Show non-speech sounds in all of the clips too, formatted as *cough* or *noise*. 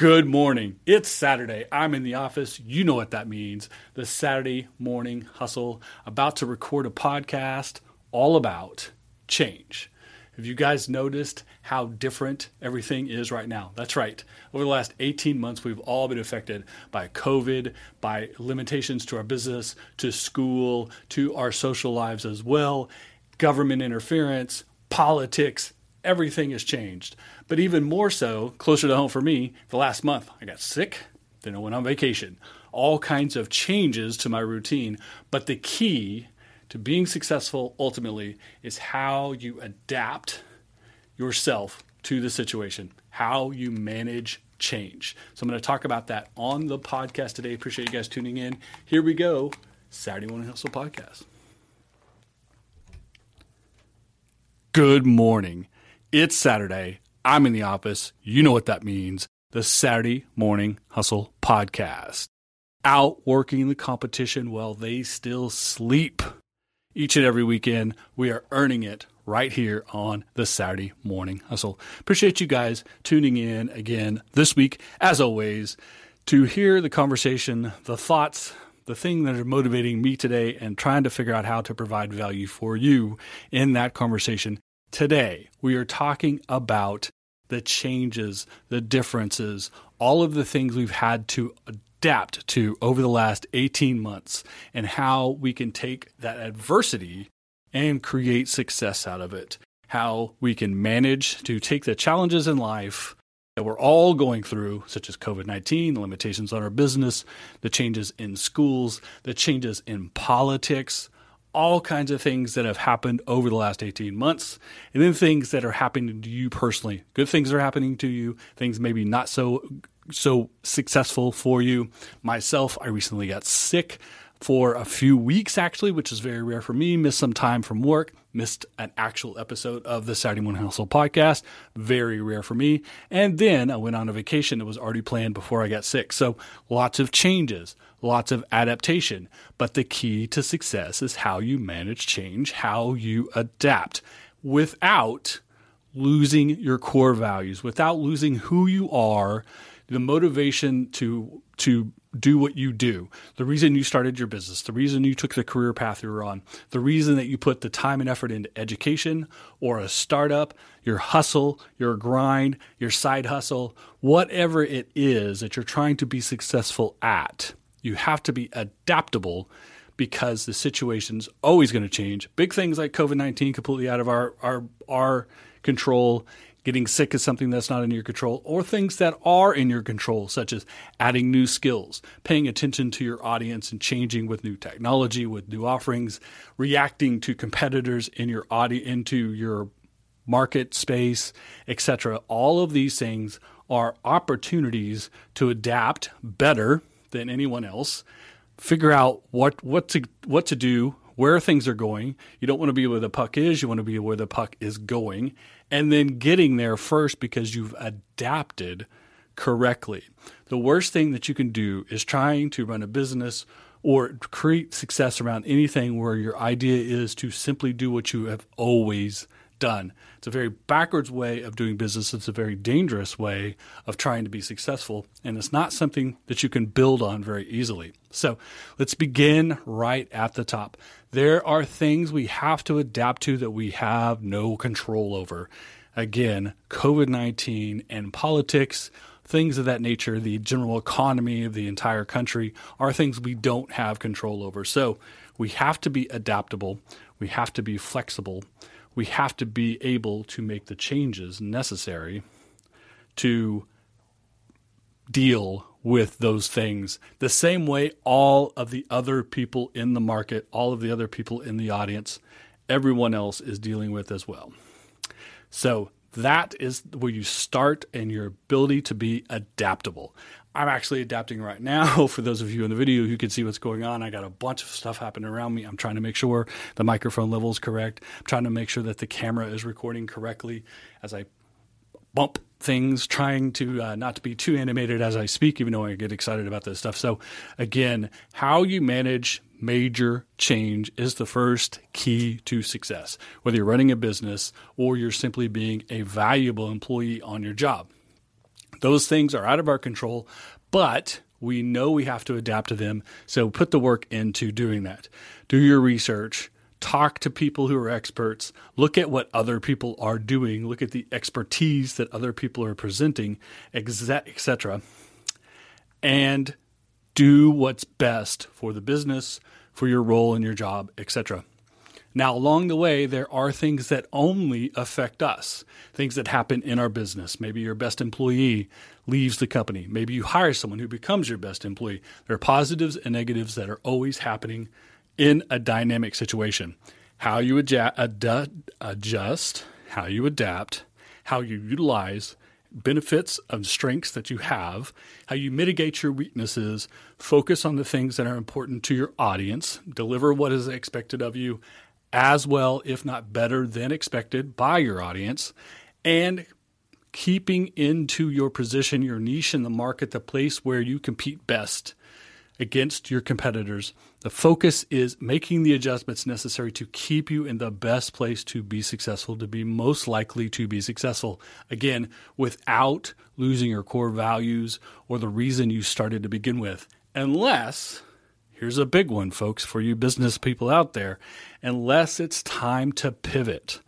Good morning. It's Saturday. I'm in the office. You know what that means. The Saturday morning hustle. About to record a podcast all about change. Have you guys noticed how different everything is right now? That's right. Over the last 18 months, we've all been affected by COVID, by limitations to our business, to school, to our social lives as well, government interference, politics, everything has changed. But even more so, closer to home for me, the last month, I got sick, then I went on vacation. All kinds of changes to my routine. But the key to being successful ultimately is how you adapt yourself to the situation, how you manage change. So I'm going to talk about that on the podcast today. Appreciate you guys tuning in. Here we go Saturday Morning Hustle Podcast. Good morning. It's Saturday. I'm in the office. You know what that means. The Saturday Morning Hustle Podcast. Outworking the competition while they still sleep. Each and every weekend, we are earning it right here on the Saturday Morning Hustle. Appreciate you guys tuning in again this week, as always, to hear the conversation, the thoughts, the thing that are motivating me today, and trying to figure out how to provide value for you in that conversation Today, we are talking about the changes, the differences, all of the things we've had to adapt to over the last 18 months, and how we can take that adversity and create success out of it. How we can manage to take the challenges in life that we're all going through, such as COVID 19, the limitations on our business, the changes in schools, the changes in politics, all kinds of things that have happened over the last 18 months, and then things that are happening to you personally. Good things are happening to you, things maybe not so so successful for you. Myself, I recently got sick for a few weeks actually, which is very rare for me. Missed some time from work, missed an actual episode of the Saturday Morning Hustle podcast. Very rare for me. And then I went on a vacation that was already planned before I got sick. So lots of changes, lots of adaptation. But the key to success is how you manage change, how you adapt without losing your core values, without losing who you are, the motivation to to do what you do. The reason you started your business, the reason you took the career path you were on, the reason that you put the time and effort into education or a startup, your hustle, your grind, your side hustle, whatever it is that you're trying to be successful at. You have to be adaptable because the situation's always going to change. Big things like COVID 19 completely out of our, our, our control getting sick is something that's not in your control, or things that are in your control, such as adding new skills, paying attention to your audience and changing with new technology, with new offerings, reacting to competitors in your audience, into your market space, etc. All of these things are opportunities to adapt better than anyone else. Figure out what what to what to do, where things are going. You don't want to be where the puck is, you want to be where the puck is going and then getting there first because you've adapted correctly. The worst thing that you can do is trying to run a business or create success around anything where your idea is to simply do what you have always done. It's a very backwards way of doing business. It's a very dangerous way of trying to be successful. And it's not something that you can build on very easily. So let's begin right at the top. There are things we have to adapt to that we have no control over. Again, COVID 19 and politics, things of that nature, the general economy of the entire country are things we don't have control over. So we have to be adaptable, we have to be flexible we have to be able to make the changes necessary to deal with those things the same way all of the other people in the market, all of the other people in the audience, everyone else is dealing with as well. So that is where you start and your ability to be adaptable. I'm actually adapting right now. *laughs* For those of you in the video who can see what's going on, I got a bunch of stuff happening around me. I'm trying to make sure the microphone level is correct. I'm trying to make sure that the camera is recording correctly as I bump things, trying to uh, not to be too animated as I speak, even though I get excited about this stuff. So, again, how you manage major change is the first key to success, whether you're running a business or you're simply being a valuable employee on your job Those things are out of our control, but we know we have to adapt to them. So put the work into doing that. Do your research. Talk to people who are experts. Look at what other people are doing. Look at the expertise that other people are presenting, etc. And do what's best for the business, for your role in your job, etc. Now, along the way, there are things that only affect us, things that happen in our business. Maybe your best employee leaves the company. Maybe you hire someone who becomes your best employee. There are positives and negatives that are always happening in a dynamic situation. How you adjust, how you adapt, how you utilize benefits and strengths that you have, how you mitigate your weaknesses, focus on the things that are important to your audience, deliver what is expected of you, as well, if not better than expected by your audience, and keeping into your position, your niche in the market, the place where you compete best against your competitors. The focus is making the adjustments necessary to keep you in the best place to be successful, to be most likely to be successful. Again, without losing your core values or the reason you started to begin with, unless Here's a big one, folks, for you business people out there. Unless it's time to pivot.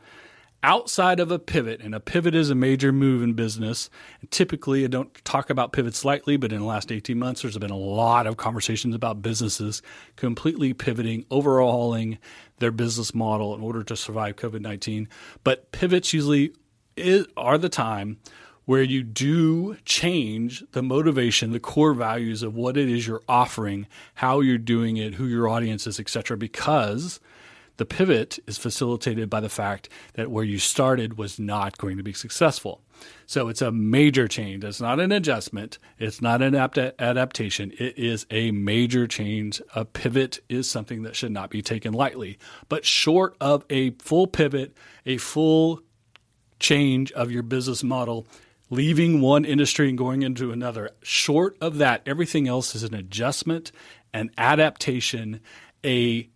Outside of a pivot, and a pivot is a major move in business. And typically, I don't talk about pivots lightly, but in the last 18 months, there's been a lot of conversations about businesses completely pivoting, overhauling their business model in order to survive COVID 19. But pivots usually is, are the time where you do change the motivation, the core values of what it is you're offering, how you're doing it, who your audience is, etc. Because the pivot is facilitated by the fact that where you started was not going to be successful. So it's a major change. It's not an adjustment. It's not an adaptation. It is a major change. A pivot is something that should not be taken lightly. But short of a full pivot, a full change of your business model, leaving one industry and going into another. Short of that, everything else is an adjustment, an adaptation, a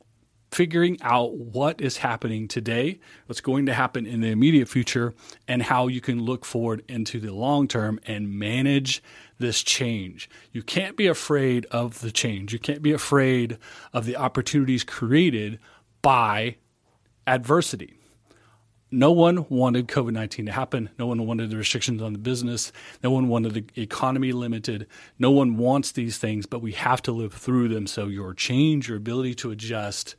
figuring out what is happening today, what's going to happen in the immediate future, and how you can look forward into the long term and manage this change. You can't be afraid of the change. You can't be afraid of the opportunities created by adversity no one wanted COVID 19 to happen. No one wanted the restrictions on the business. No one wanted the economy limited. No one wants these things, but we have to live through them. So, your change, your ability to adjust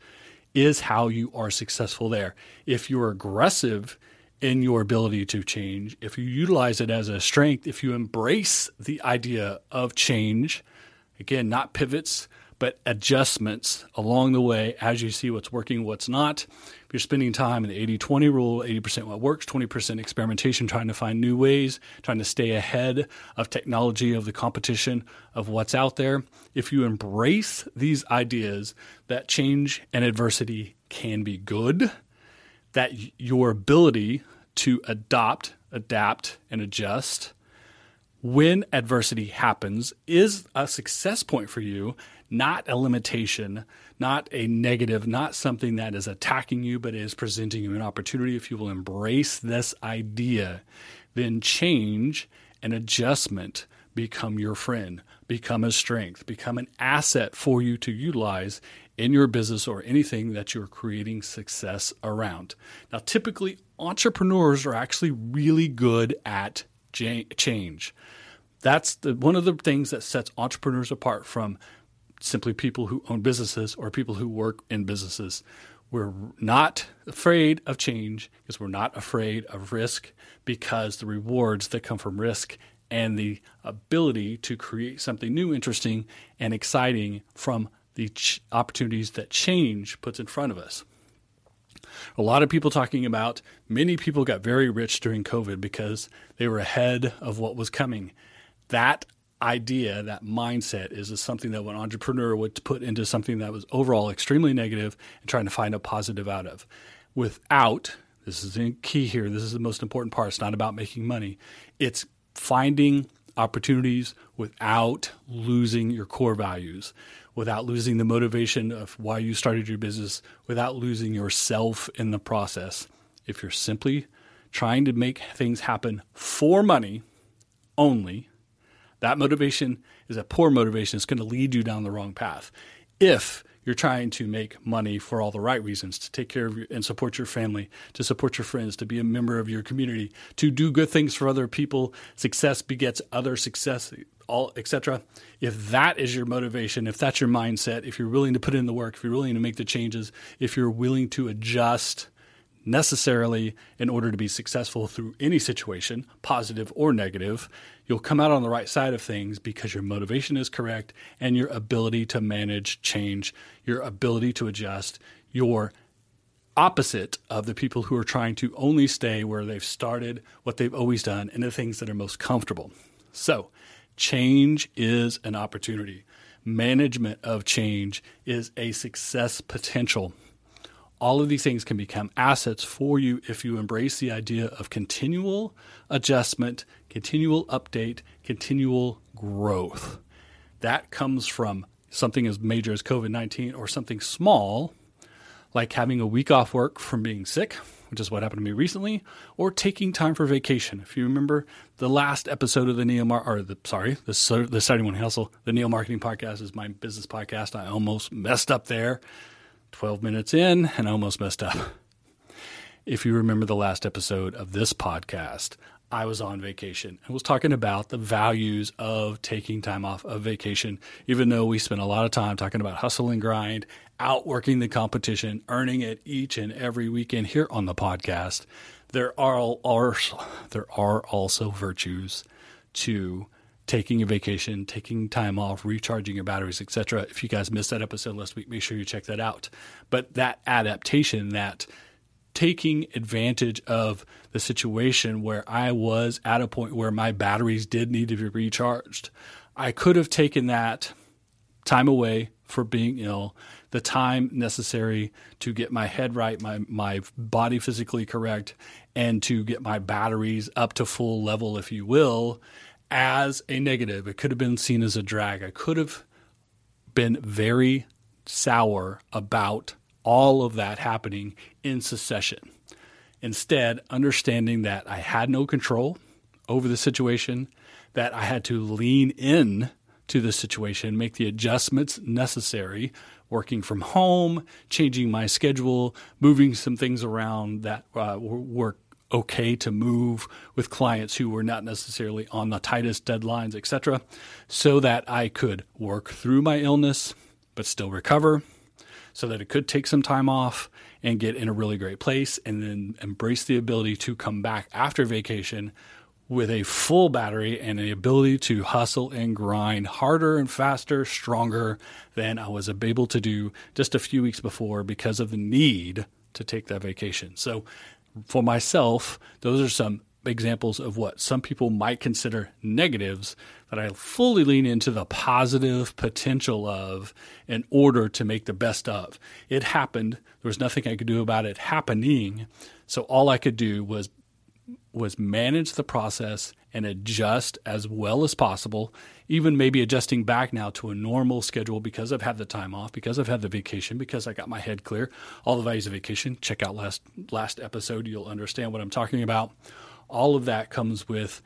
is how you are successful there. If you're aggressive in your ability to change, if you utilize it as a strength, if you embrace the idea of change, again, not pivots, but adjustments along the way as you see what's working, what's not. If you're spending time in the 80 20 rule, 80% what works, 20% experimentation, trying to find new ways, trying to stay ahead of technology, of the competition, of what's out there. If you embrace these ideas that change and adversity can be good, that your ability to adopt, adapt, and adjust when adversity happens is a success point for you not a limitation, not a negative, not something that is attacking you, but is presenting you an opportunity. If you will embrace this idea, then change and adjustment become your friend, become a strength, become an asset for you to utilize in your business or anything that you're creating success around. Now, typically, entrepreneurs are actually really good at change. That's the, one of the things that sets entrepreneurs apart from simply people who own businesses or people who work in businesses. We're not afraid of change because we're not afraid of risk because the rewards that come from risk and the ability to create something new, interesting, and exciting from the ch- opportunities that change puts in front of us. A lot of people talking about many people got very rich during COVID because they were ahead of what was coming. That idea, that mindset is something that an entrepreneur would put into something that was overall extremely negative and trying to find a positive out of. Without, this is the key here, this is the most important part. It's not about making money, it's finding opportunities without losing your core values, without losing the motivation of why you started your business, without losing yourself in the process. If you're simply trying to make things happen for money, only, that motivation is a poor motivation. It's going to lead you down the wrong path. If you're trying to make money for all the right reasons to take care of your, and support your family, to support your friends, to be a member of your community, to do good things for other people. Success begets other success, all etc. If that is your motivation, if that's your mindset, if you're willing to put in the work, if you're willing to make the changes, if you're willing to adjust necessarily in order to be successful through any situation, positive or negative, you'll come out on the right side of things because your motivation is correct and your ability to manage change, your ability to adjust, your opposite of the people who are trying to only stay where they've started, what they've always done, and the things that are most comfortable. So, change is an opportunity. Management of change is a success potential all of these things can become assets for you if you embrace the idea of continual adjustment, continual update, continual growth. That comes from something as major as COVID 19 or something small, like having a week off work from being sick, which is what happened to me recently, or taking time for vacation. If you remember the last episode of the Neo Mar- or the sorry, the the Saturday Morning Hustle, the Neo Marketing Podcast is my business podcast. I almost messed up there 12 minutes in and almost messed up. If you remember the last episode of this podcast, I was on vacation and was talking about the values of taking time off of vacation, even though we spent a lot of time talking about hustle and grind, outworking the competition, earning it each and every weekend here on the podcast. There are, are there are also virtues to taking a vacation, taking time off, recharging your batteries, etc. If you guys missed that episode last week, make sure you check that out. But that adaptation, that taking advantage of the situation where I was at a point where my batteries did need to be recharged, I could have taken that time away for being ill, the time necessary to get my head right, my my body physically correct, and to get my batteries up to full level, if you will, as a negative. It could have been seen as a drag. I could have been very sour about all of that happening in succession. Instead, understanding that I had no control over the situation, that I had to lean in to the situation, make the adjustments necessary, working from home, changing my schedule, moving some things around that uh, okay to move with clients who were not necessarily on the tightest deadlines, etc., so that I could work through my illness but still recover, so that it could take some time off and get in a really great place and then embrace the ability to come back after vacation with a full battery and the ability to hustle and grind harder and faster, stronger than I was able to do just a few weeks before because of the need to take that vacation. So for myself, those are some examples of what some people might consider negatives that I fully lean into the positive potential of in order to make the best of. It happened. There was nothing I could do about it happening. So all I could do was was manage the process and adjust as well as possible, even maybe adjusting back now to a normal schedule because I've had the time off, because I've had the vacation, because I got my head clear. All the values of vacation, check out last last episode, you'll understand what I'm talking about. All of that comes with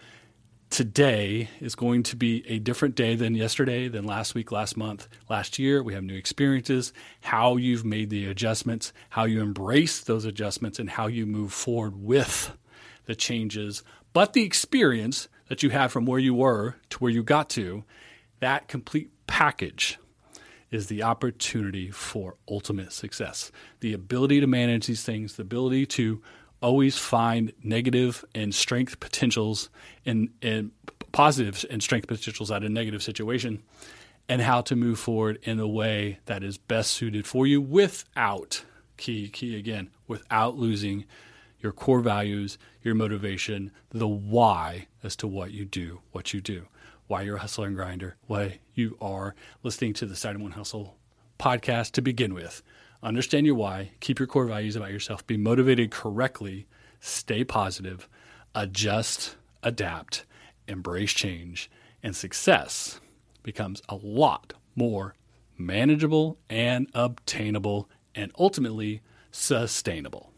today is going to be a different day than yesterday, than last week, last month, last year. We have new experiences, how you've made the adjustments, how you embrace those adjustments, and how you move forward with the changes, but the experience that you had from where you were to where you got to, that complete package is the opportunity for ultimate success. The ability to manage these things, the ability to always find negative and strength potentials and, and positive and strength potentials out of a negative situation, and how to move forward in a way that is best suited for you without, key, key again, without losing your core values, your motivation, the why as to what you do, what you do, why you're a hustler and grinder, why you are listening to the Saturday Morning Hustle podcast to begin with. Understand your why, keep your core values about yourself, be motivated correctly, stay positive, adjust, adapt, embrace change, and success becomes a lot more manageable and obtainable and ultimately sustainable.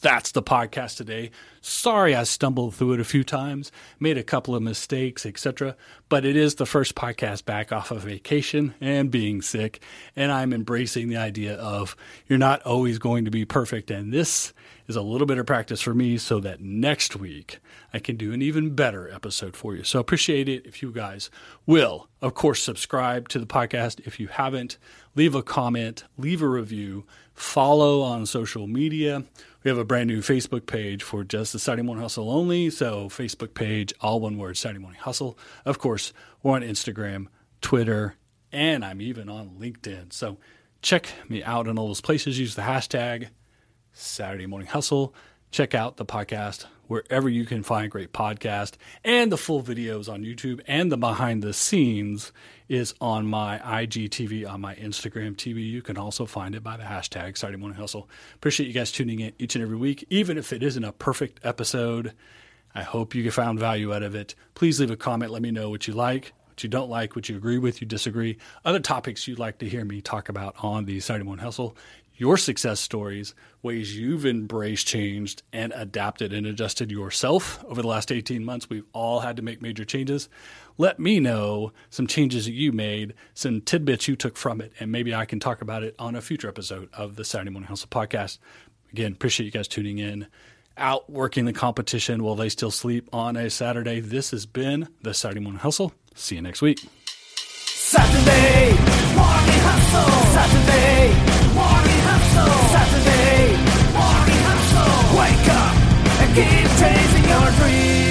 That's the podcast today. Sorry I stumbled through it a few times, made a couple of mistakes, etc. But it is the first podcast back off of vacation and being sick, and I'm embracing the idea of you're not always going to be perfect and this is a little bit of practice for me so that next week I can do an even better episode for you. So appreciate it if you guys will. Of course, subscribe to the podcast if you haven't. Leave a comment, leave a review, follow on social media. We have a brand new Facebook page for just the Saturday Morning Hustle only. So, Facebook page, all one word, Saturday Morning Hustle. Of course, we're on Instagram, Twitter, and I'm even on LinkedIn. So, check me out in all those places. Use the hashtag Saturday Morning Hustle. Check out the podcast wherever you can find great podcast and the full videos on YouTube and the behind the scenes is on my IGTV on my Instagram TV. You can also find it by the hashtag Saturday Morning Hustle. Appreciate you guys tuning in each and every week, even if it isn't a perfect episode. I hope you found value out of it. Please leave a comment. Let me know what you like, what you don't like, what you agree with, you disagree, other topics you'd like to hear me talk about on the Saturday Morning Hustle your success stories, ways you've embraced, changed, and adapted and adjusted yourself over the last 18 months. We've all had to make major changes. Let me know some changes that you made, some tidbits you took from it, and maybe I can talk about it on a future episode of the Saturday Morning Hustle podcast. Again, appreciate you guys tuning in. Out working the competition while they still sleep on a Saturday. This has been the Saturday Morning Hustle. See you next week. Saturday morning hustle. Saturday morning Saturday morning hustle. Wake up and keep chasing your dreams.